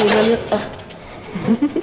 El radio. Ah.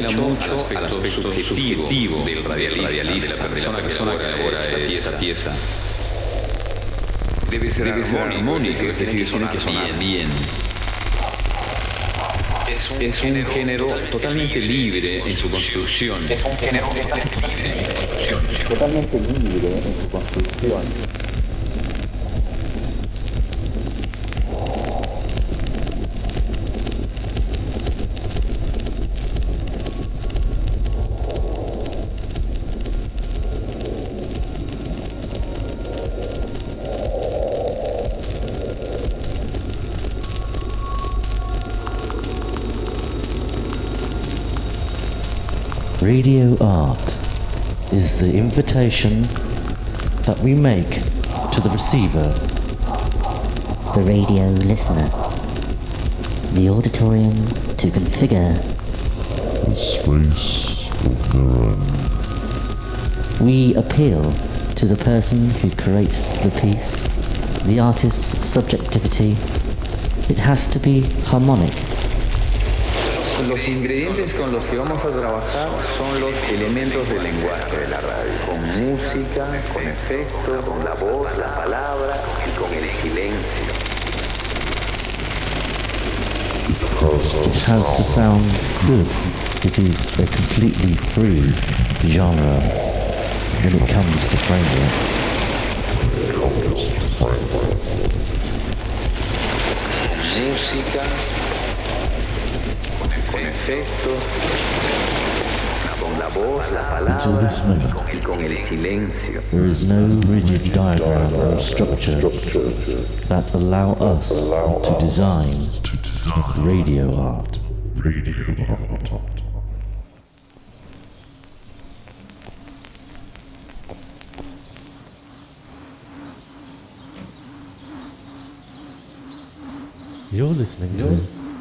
Mucho, al aspecto, subjetivo, del radialista, de la persona, que elabora esta pieza. Debe ser, armónico, es decir, tiene que sonar bien. Es un, género totalmente libre en su construcción. Es un género totalmente libre en su construcción. Totalmente libre en su construcción. Radio art is the invitation that we make to the receiver, the radio listener, the auditorium to configure. A space of their own. We appeal to the person who creates the piece, the artist's subjectivity. It has to be harmonic. Los ingredientes con los que vamos a trabajar son los elementos del lenguaje de la radio, con música, con efectos, con la voz, la palabra y con el silencio. It has to sound good. It is a completely free genre when it comes to framework. Música, con efectos, con la voz, la Until this palabra moment, y con el silencio. there is no rigid diagram or structure that allow us to design radio art. Radio art. You're listening to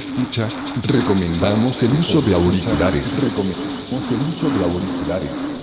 escucha, recomendamos el uso de auriculares. Recomendamos el uso de auriculares.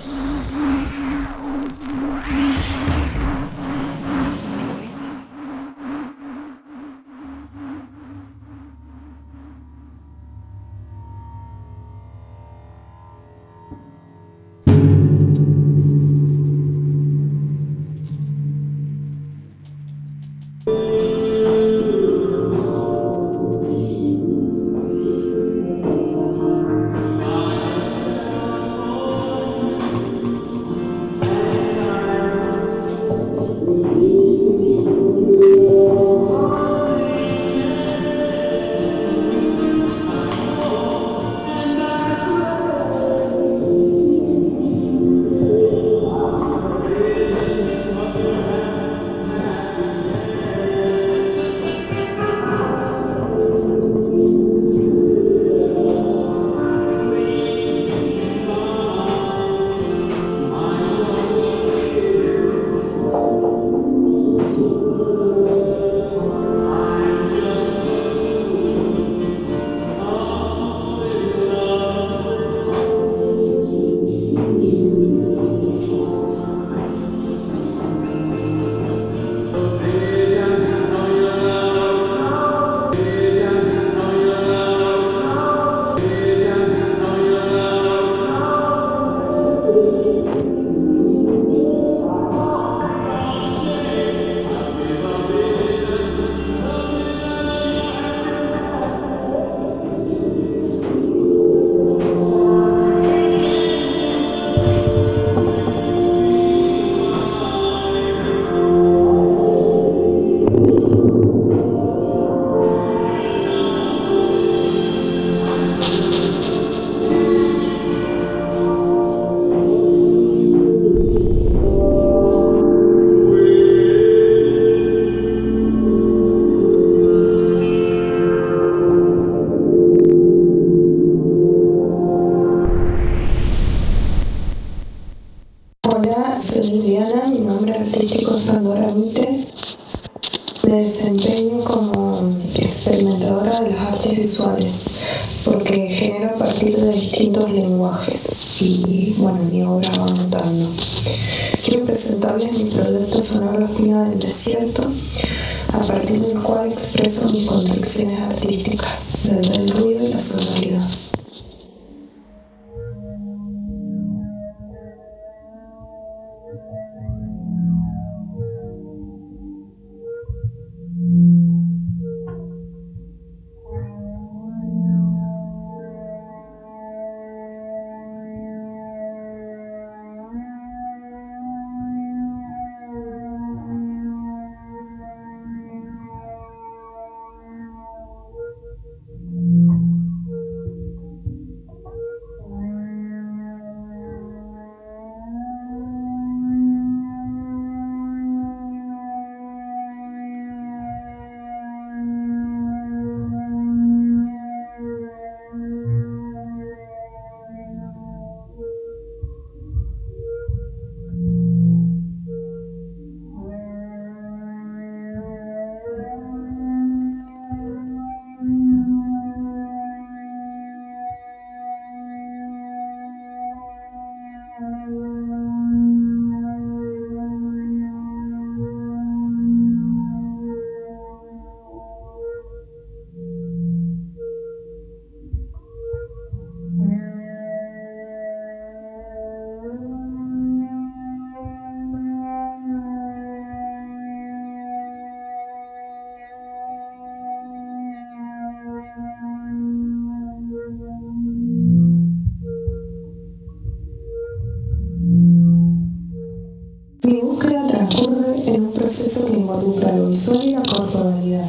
Proceso que involucra lo visual y la corporalidad,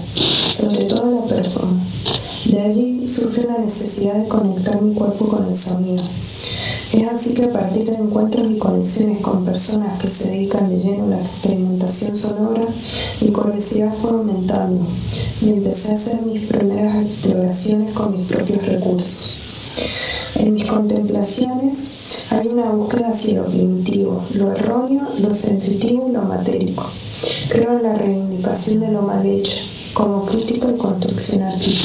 sobre todo la performance. De allí surge la necesidad de conectar mi cuerpo con el sonido. Es así que a partir de encuentros y conexiones con personas que se dedican de lleno a la experimentación sonora, mi curiosidad fue aumentando y empecé a hacer mis primeras exploraciones con mis propios recursos. En mis contemplaciones hay una búsqueda hacia lo primitivo, lo erróneo, lo sensitivo y lo matérico. Creo en la reivindicación de lo mal hecho, como crítica y construcción artística.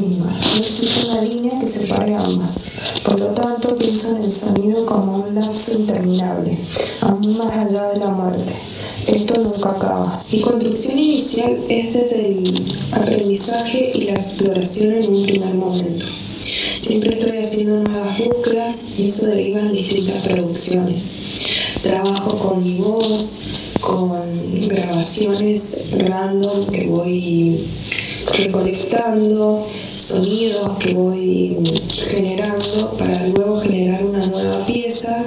No existe una línea que separe ambas. Por lo tanto, pienso en el sonido como un lapso interminable, aún más allá de la muerte. Esto nunca acaba. Mi construcción inicial es desde el aprendizaje y la exploración en un primer momento. Siempre estoy haciendo nuevas búsquedas y eso deriva en distintas producciones. Trabajo con mi voz, con grabaciones random que voy recolectando, sonidos que voy generando para luego generar una nueva pieza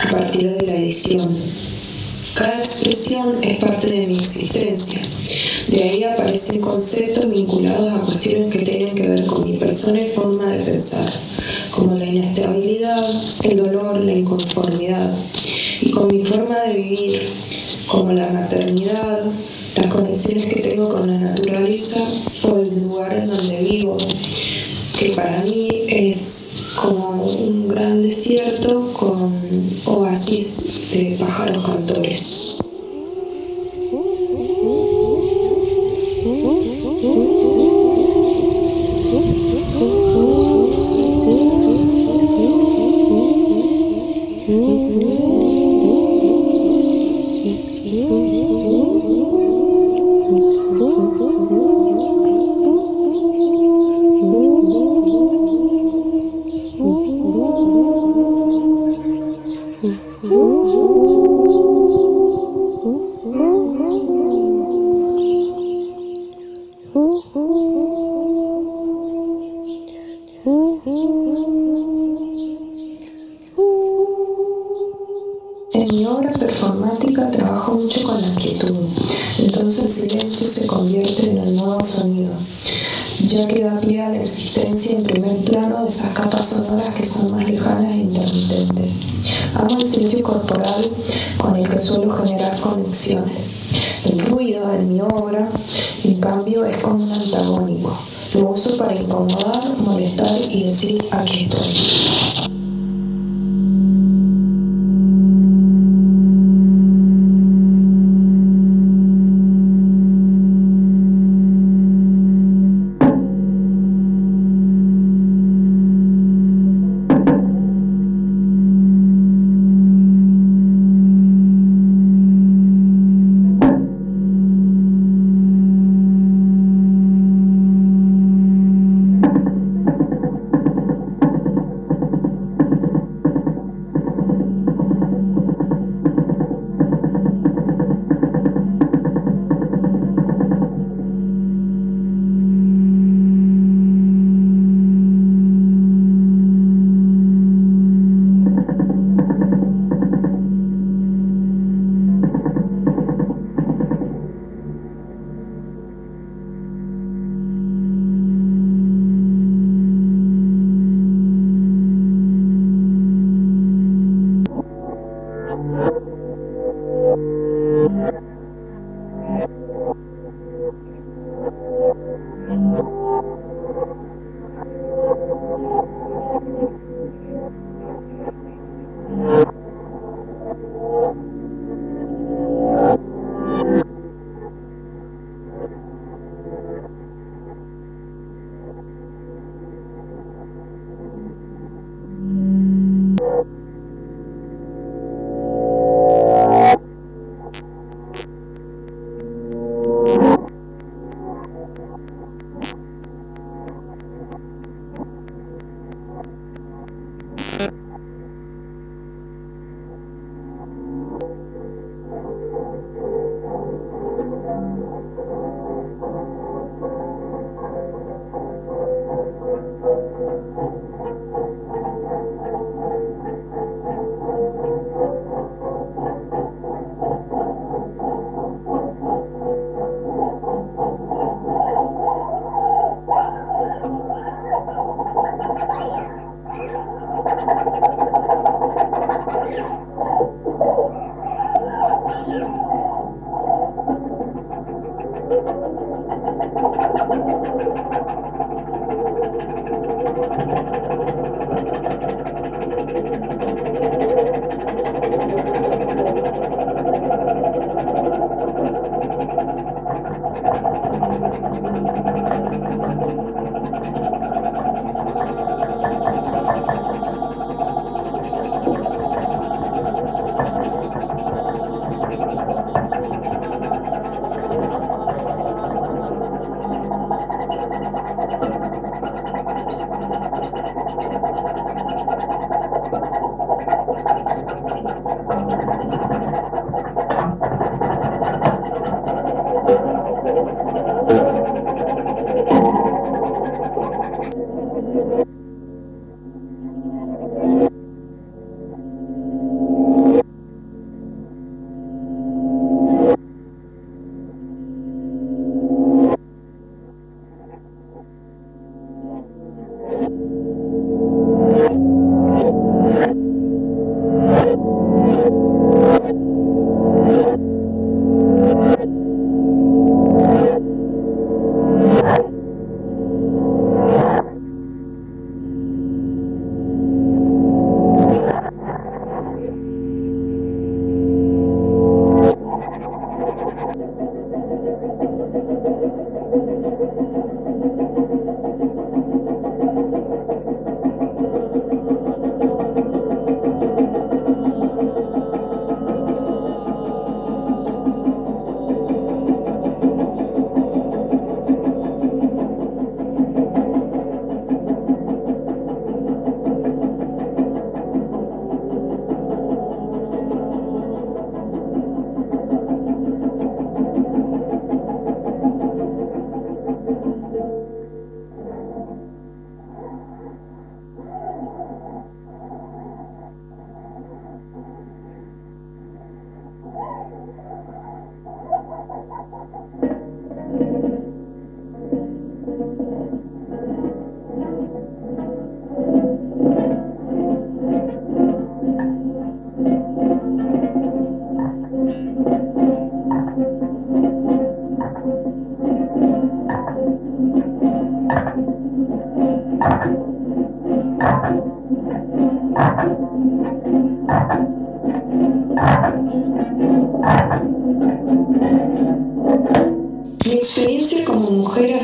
a partir de la edición. Cada expresión es parte de mi existencia. De ahí aparecen conceptos vinculados a cuestiones que tienen que ver con mi persona y forma de pensar, como la inestabilidad, el dolor, la inconformidad, y con mi forma de vivir, como la maternidad, las conexiones que tengo con la naturaleza o el lugar en donde vivo, que para mí es como un gran desierto con oasis de pájaros cantores.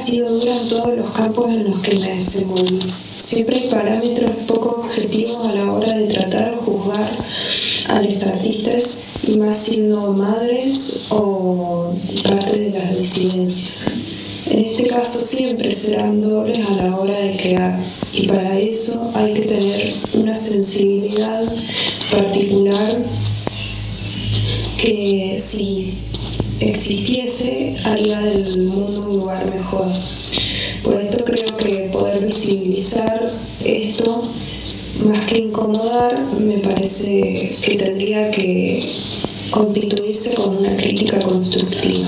sido dura en todos los campos en los que me desenvolví. Siempre más que incomodar, me parece que tendría que constituirse con una crítica constructiva.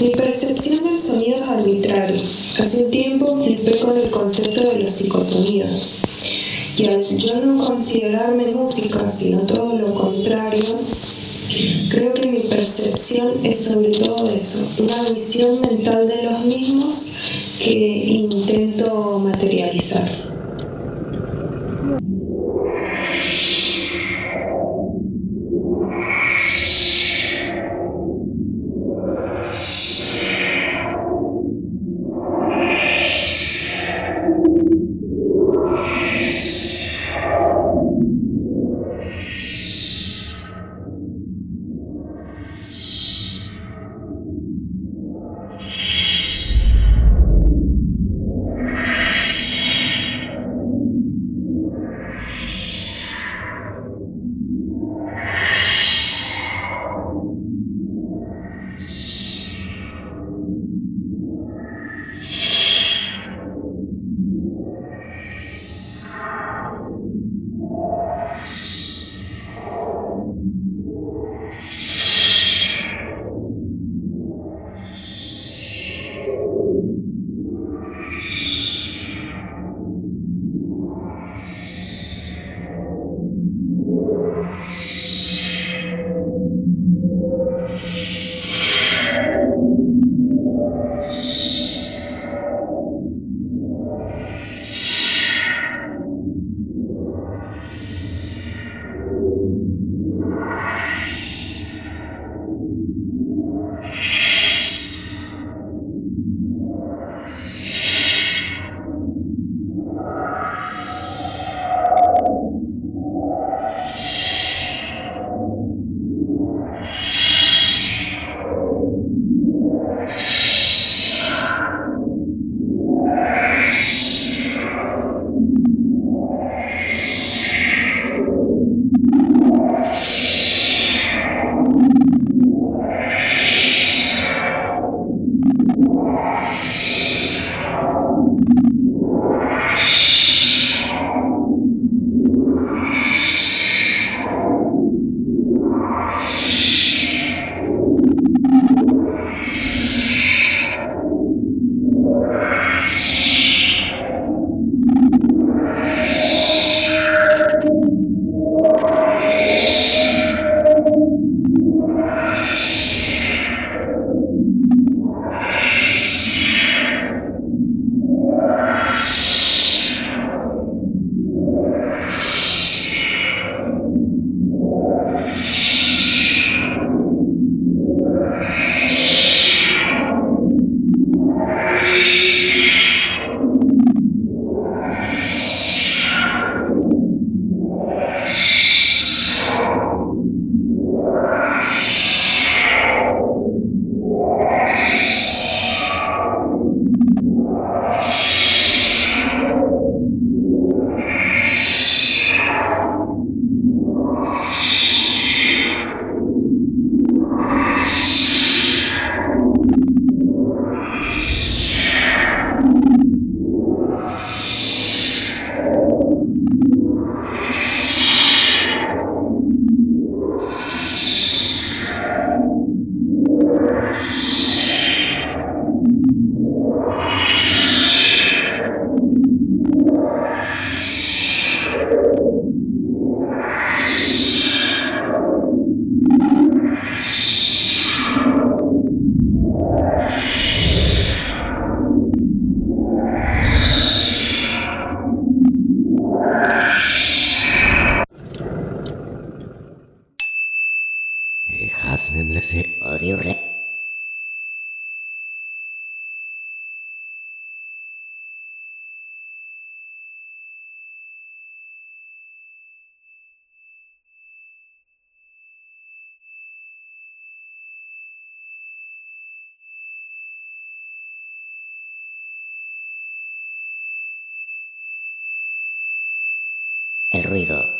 Mi percepción del sonido es arbitraria. Hace un tiempo flipé con el concepto de los psicosonidos. Y al yo no considerarme música, sino todo lo contrario, creo que mi percepción es sobre todo eso, una visión mental de los mismos que intento materializar.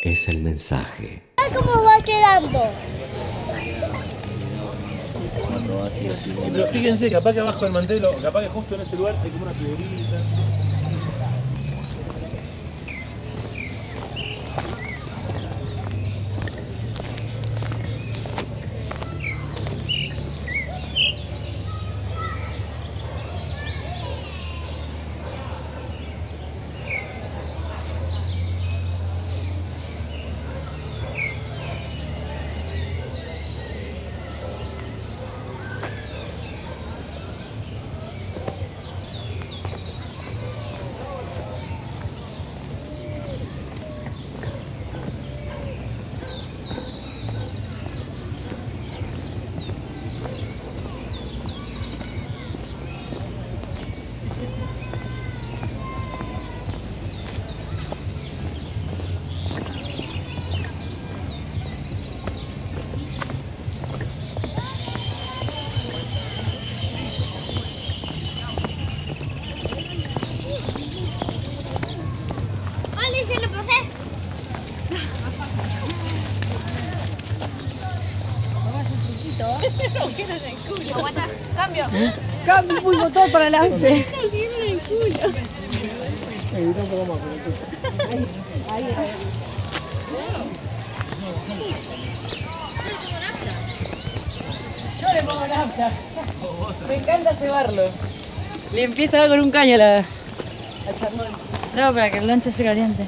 Es el mensaje. ¿Cómo va quedando? Pero fíjense, capaz que abajo del mantel, o capaz que justo en ese lugar hay como una piedrita. Cambio pulmotor para la 11. Yo le pongo nafta. Me encanta cebarlo. Le empieza a dar con un caño a la. No, para que el lancho se caliente.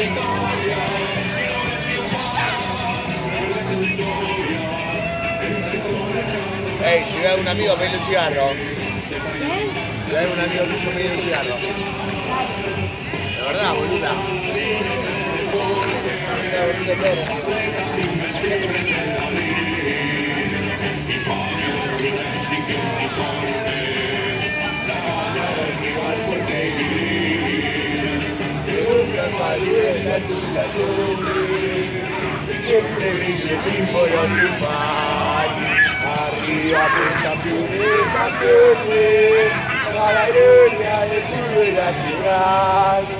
Ey, si ve a un amigo, pedile un cigarro. Si ve a un amigo tuyo, pedile un cigarro. De verdad, boluda. Siempre brille símbolo triunfal. Arriba pues campeones, campeones. La gloria del fútbol nacional.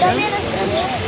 ダメですよね。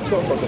muchachos, porque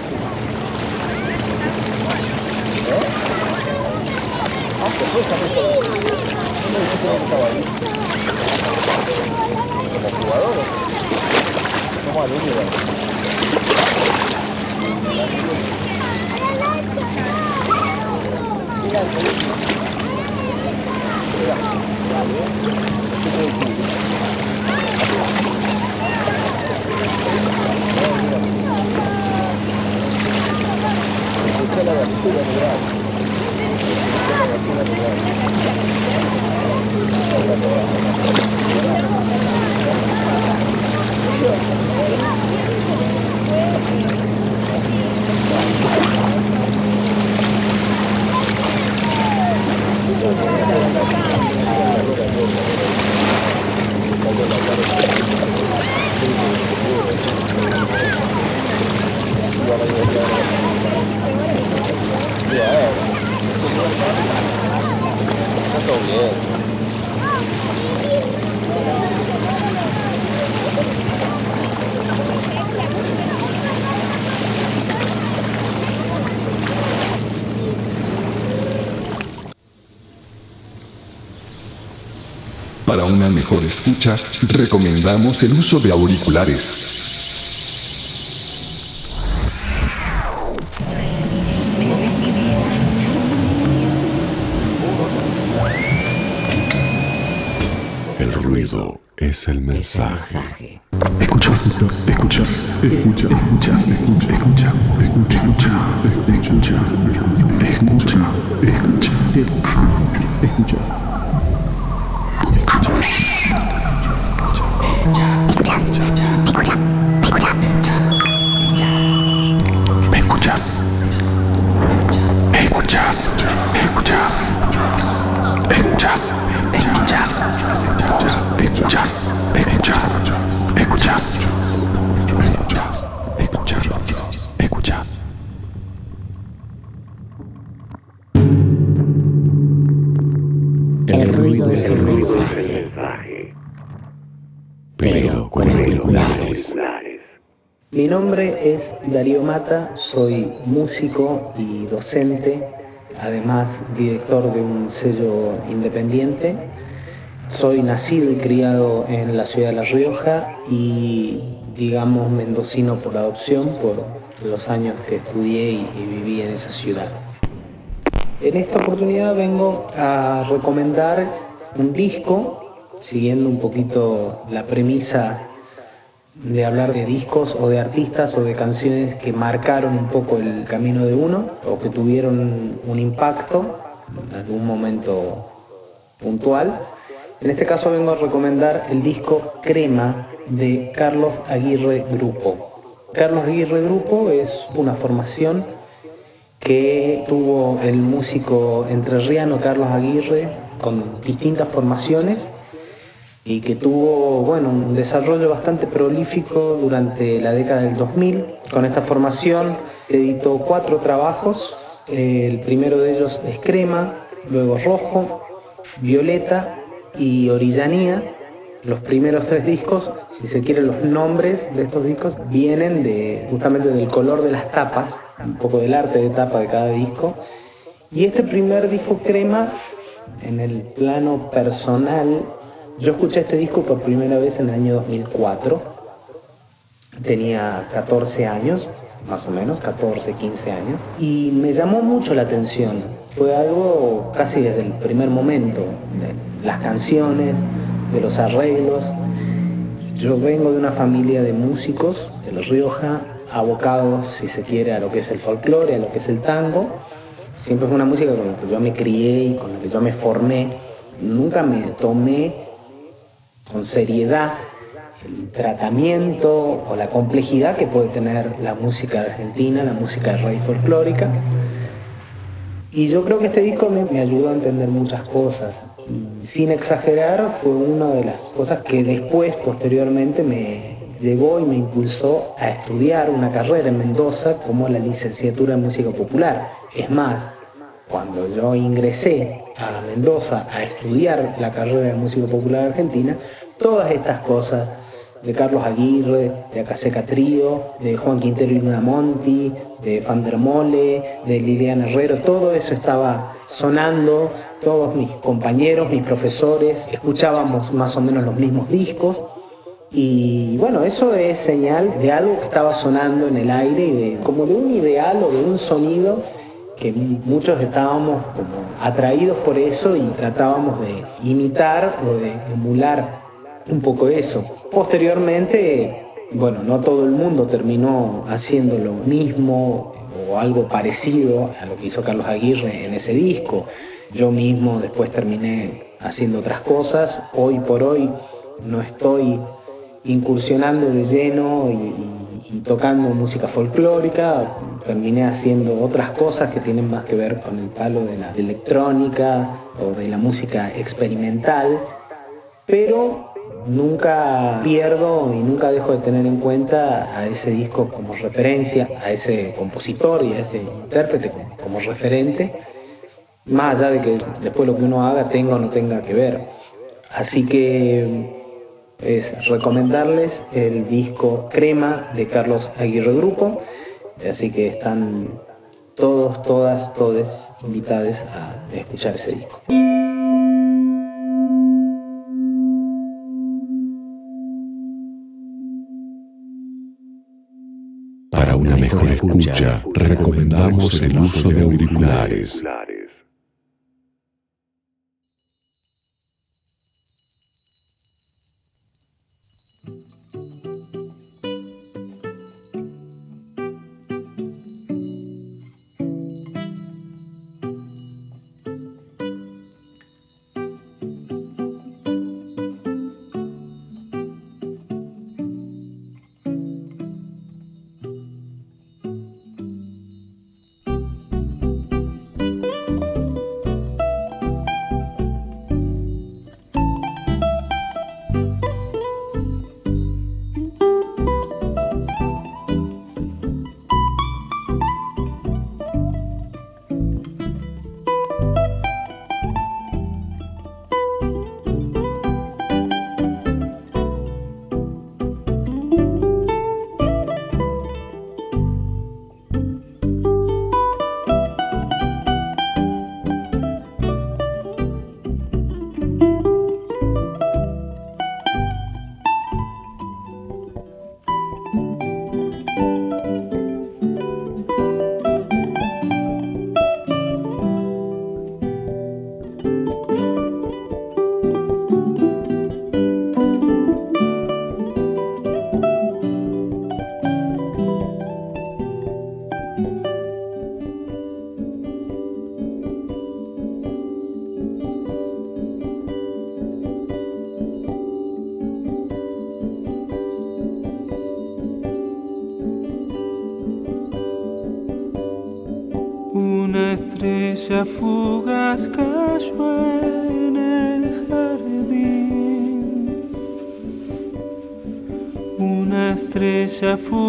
Para una mejor escucha, recomendamos el uso de auriculares. El ruido es el mensaje. Escuchas, escuchas, escuchas, escuchas, escucha, escucha, escucha, escucha, escucha, escucha, escucha. ¿Me escuchas? ¿Me escuchas? ¿Me escuchas? ¿Me escuchas? ¿Me escuchas? ¿Me escuchas? ¿Me escuchas? ¿Me escuchas? ¿Me escuchas? ¿Me escuchas? ¿Me escuchas? El ruido mensaje. Pero con auriculares. Mi nombre es Darío Mata, soy músico y docente, además director de un sello independiente Soy nacido y criado en la ciudad de La Rioja y digamos mendocino por adopción por los años que estudié y, y viví en esa ciudad. En esta oportunidad vengo a recomendar un disco, siguiendo un poquito la premisa de hablar de discos o de artistas o de canciones que marcaron un poco el camino de uno o que tuvieron un impacto en algún momento puntual. En este caso vengo a recomendar el disco Crema de Carlos Aguirre Grupo. Carlos Aguirre Grupo es una formación que tuvo el músico entrerriano Carlos Aguirre con distintas formaciones y que tuvo bueno, un desarrollo bastante prolífico durante la década del 2000. Con esta formación editó cuatro trabajos, el primero de ellos es Crema, luego Rojo, Violeta y Orillanía. Los primeros tres discos, si se quiere los nombres de estos discos, vienen de, justamente del color de las tapas, un poco del arte de tapa de cada disco. Y este primer disco Crema, en el plano personal, yo escuché este disco por primera vez en el año 2004. Tenía 14 años, más o menos, 14, 15 años. Y me llamó mucho la atención. Fue algo casi desde el primer momento. Las canciones, de los arreglos. Yo vengo de una familia de músicos de Los Rioja, abocados, si se quiere, a lo que es el folclore, a lo que es el tango. Siempre fue una música con la que yo me crié y con la que yo me formé. Nunca me tomé con seriedad el tratamiento o la complejidad que puede tener la música argentina, la música de raíz folclórica. Y yo creo que este disco me, me, ayudó a entender muchas cosas. Y sin exagerar, fue una de las cosas que después, posteriormente, me llegó y me impulsó a estudiar una carrera en Mendoza como la licenciatura en música popular. Es más, cuando yo ingresé a Mendoza a estudiar la carrera de música popular argentina, todas estas cosas de Carlos Aguirre, de Acaseca Trío, de Juan Quintero y Luna Monti, de Fandermole, de Liliana Herrero, todo eso estaba sonando, todos mis compañeros, mis profesores, escuchábamos más o menos los mismos discos. Y bueno, eso es señal de algo que estaba sonando en el aire y de, como de un ideal o de un sonido que muchos estábamos como atraídos por eso y tratábamos de imitar o de emular un poco eso. Posteriormente, bueno, no todo el mundo terminó haciendo lo mismo o algo parecido a lo que hizo Carlos Aguirre en ese disco. Yo mismo después terminé haciendo otras cosas. Hoy por hoy no estoy incursionando de lleno y, y, tocando música folclórica. Terminé haciendo otras cosas que tienen más que ver con el palo de la electrónica o de la música experimental. Pero nunca pierdo y nunca dejo de tener en cuenta a ese disco como referencia, a ese compositor y a ese intérprete como, referente, más allá de que después lo que uno haga tenga o no tenga que ver. Así que es recomendarles el disco Crema de Carlos Aguirre Grupo, así que están todos, todas, todes invitados a escuchar ese disco. Para una mejor escucha, recomendamos el uso de auriculares. Estrella fugaz cayó en el jardín. Una estrella fugaz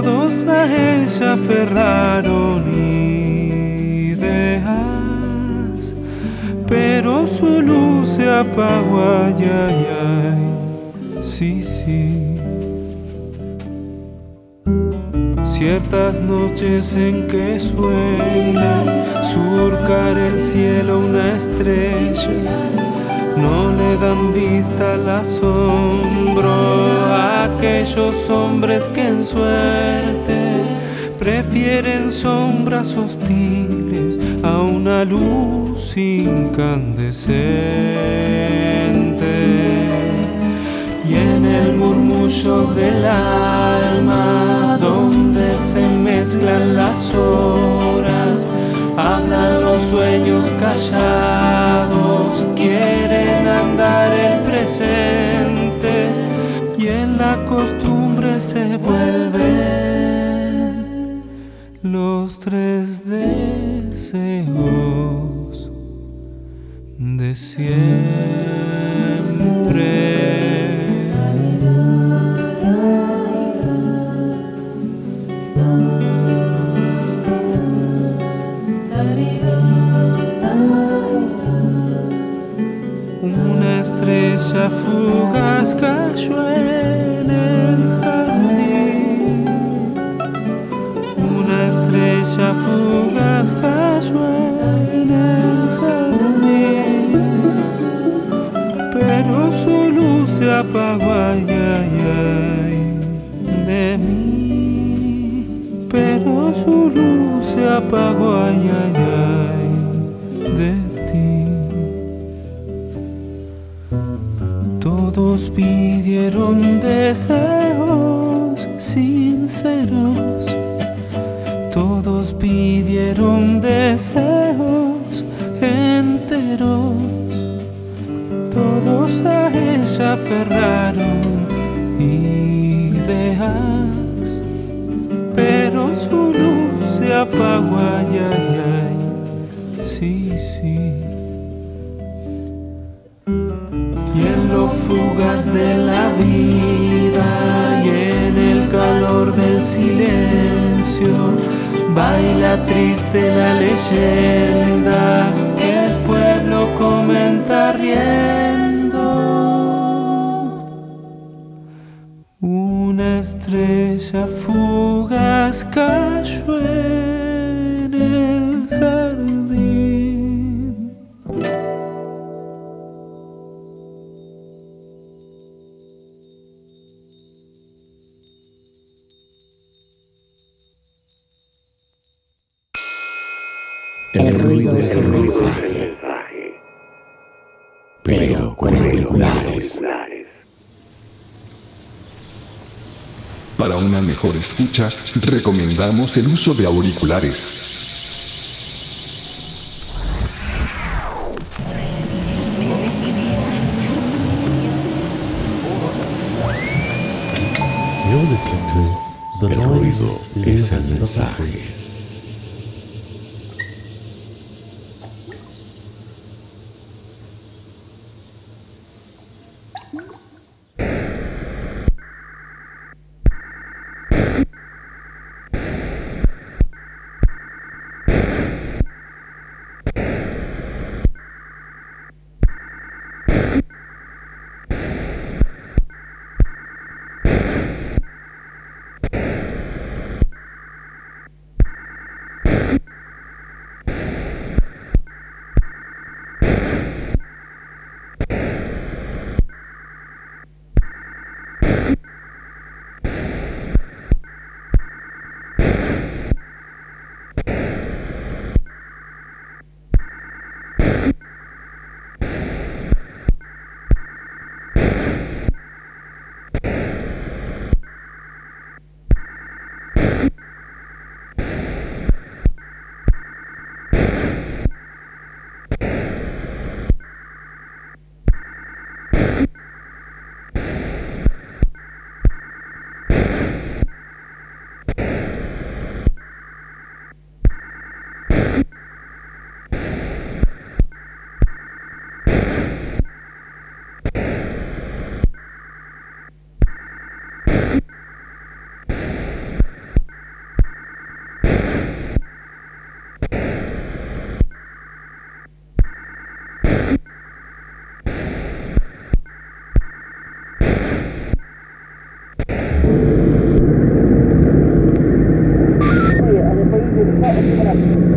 todos a ella aferraron ideas pero su luz se apagó, ay, ay, ay, sí, sí. Ciertas noches en que suele surcar el cielo una estrella, no le dan vista al asombro a aquellos hombres que en suerte prefieren sombras hostiles a una luz incandescente. Y en el murmullo del alma, donde se mezclan las horas, hablan los sueños callados, quieren andar el presente y en la costumbre se vuelven los tres deseos de siempre. Apagó, ay, ay, ay, de ti. Todos pidieron deseos sinceros. Todos pidieron deseos enteros. Todos a ella aferraron ideas. Apagó, ay, ay, ay. Sí, sí. Y en lo fugaz de la vida y en el calor del silencio, baila triste la leyenda que el pueblo comenta riendo. Una estrella fugaz cayó El ruido es el mensaje, pero con auriculares. Para una mejor escucha, recomendamos el uso de auriculares. El ruido es el mensaje. から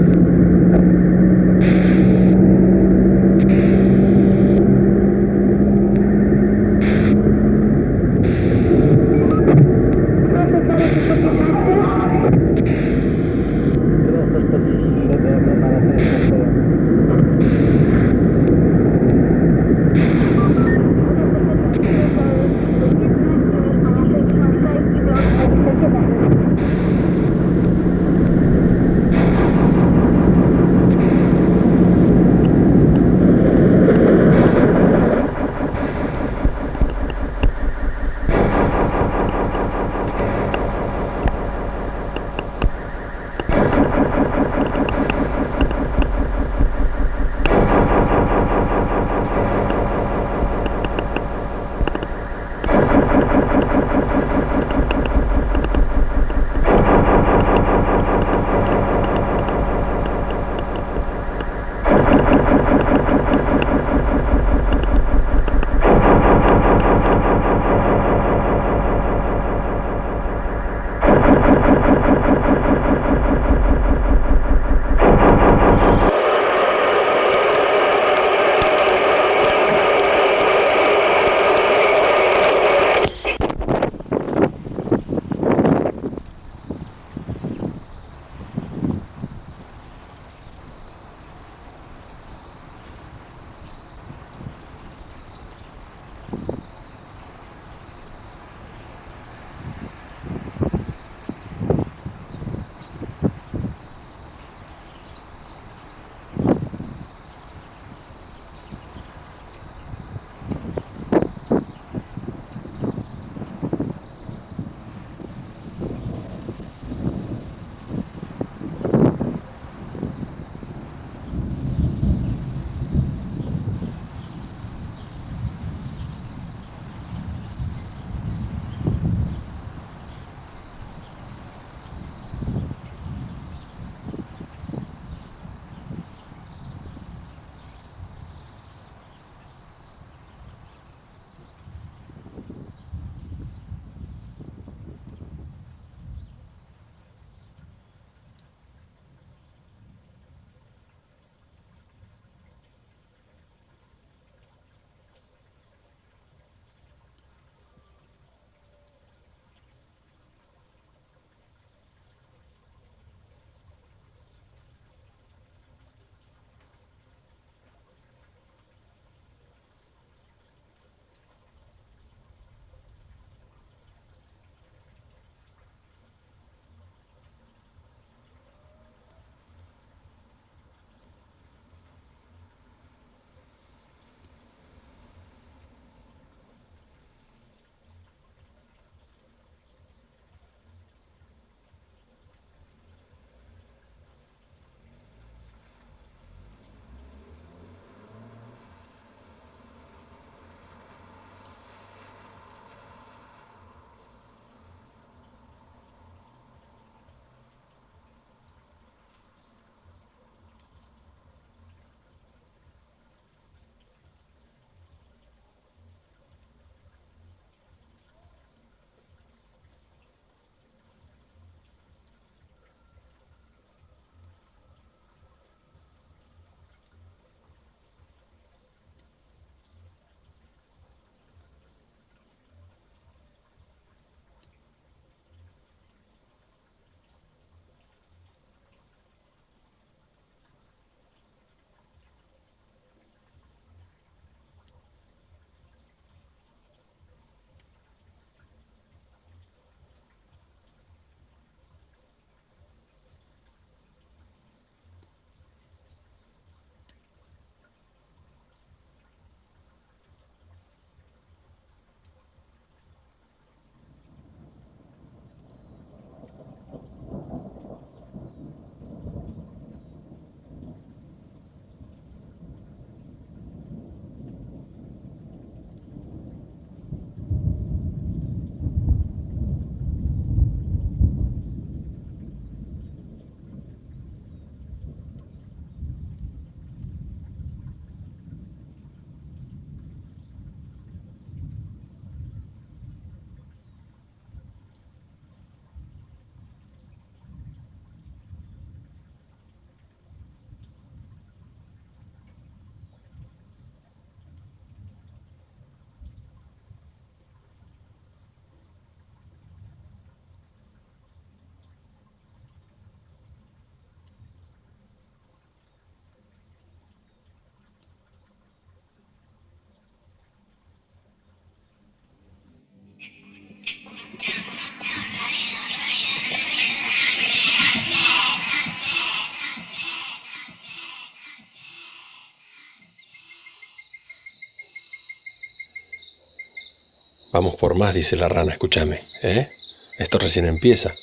Vamos por más, dice la rana, escúchame, ¿eh? Esto recién empieza.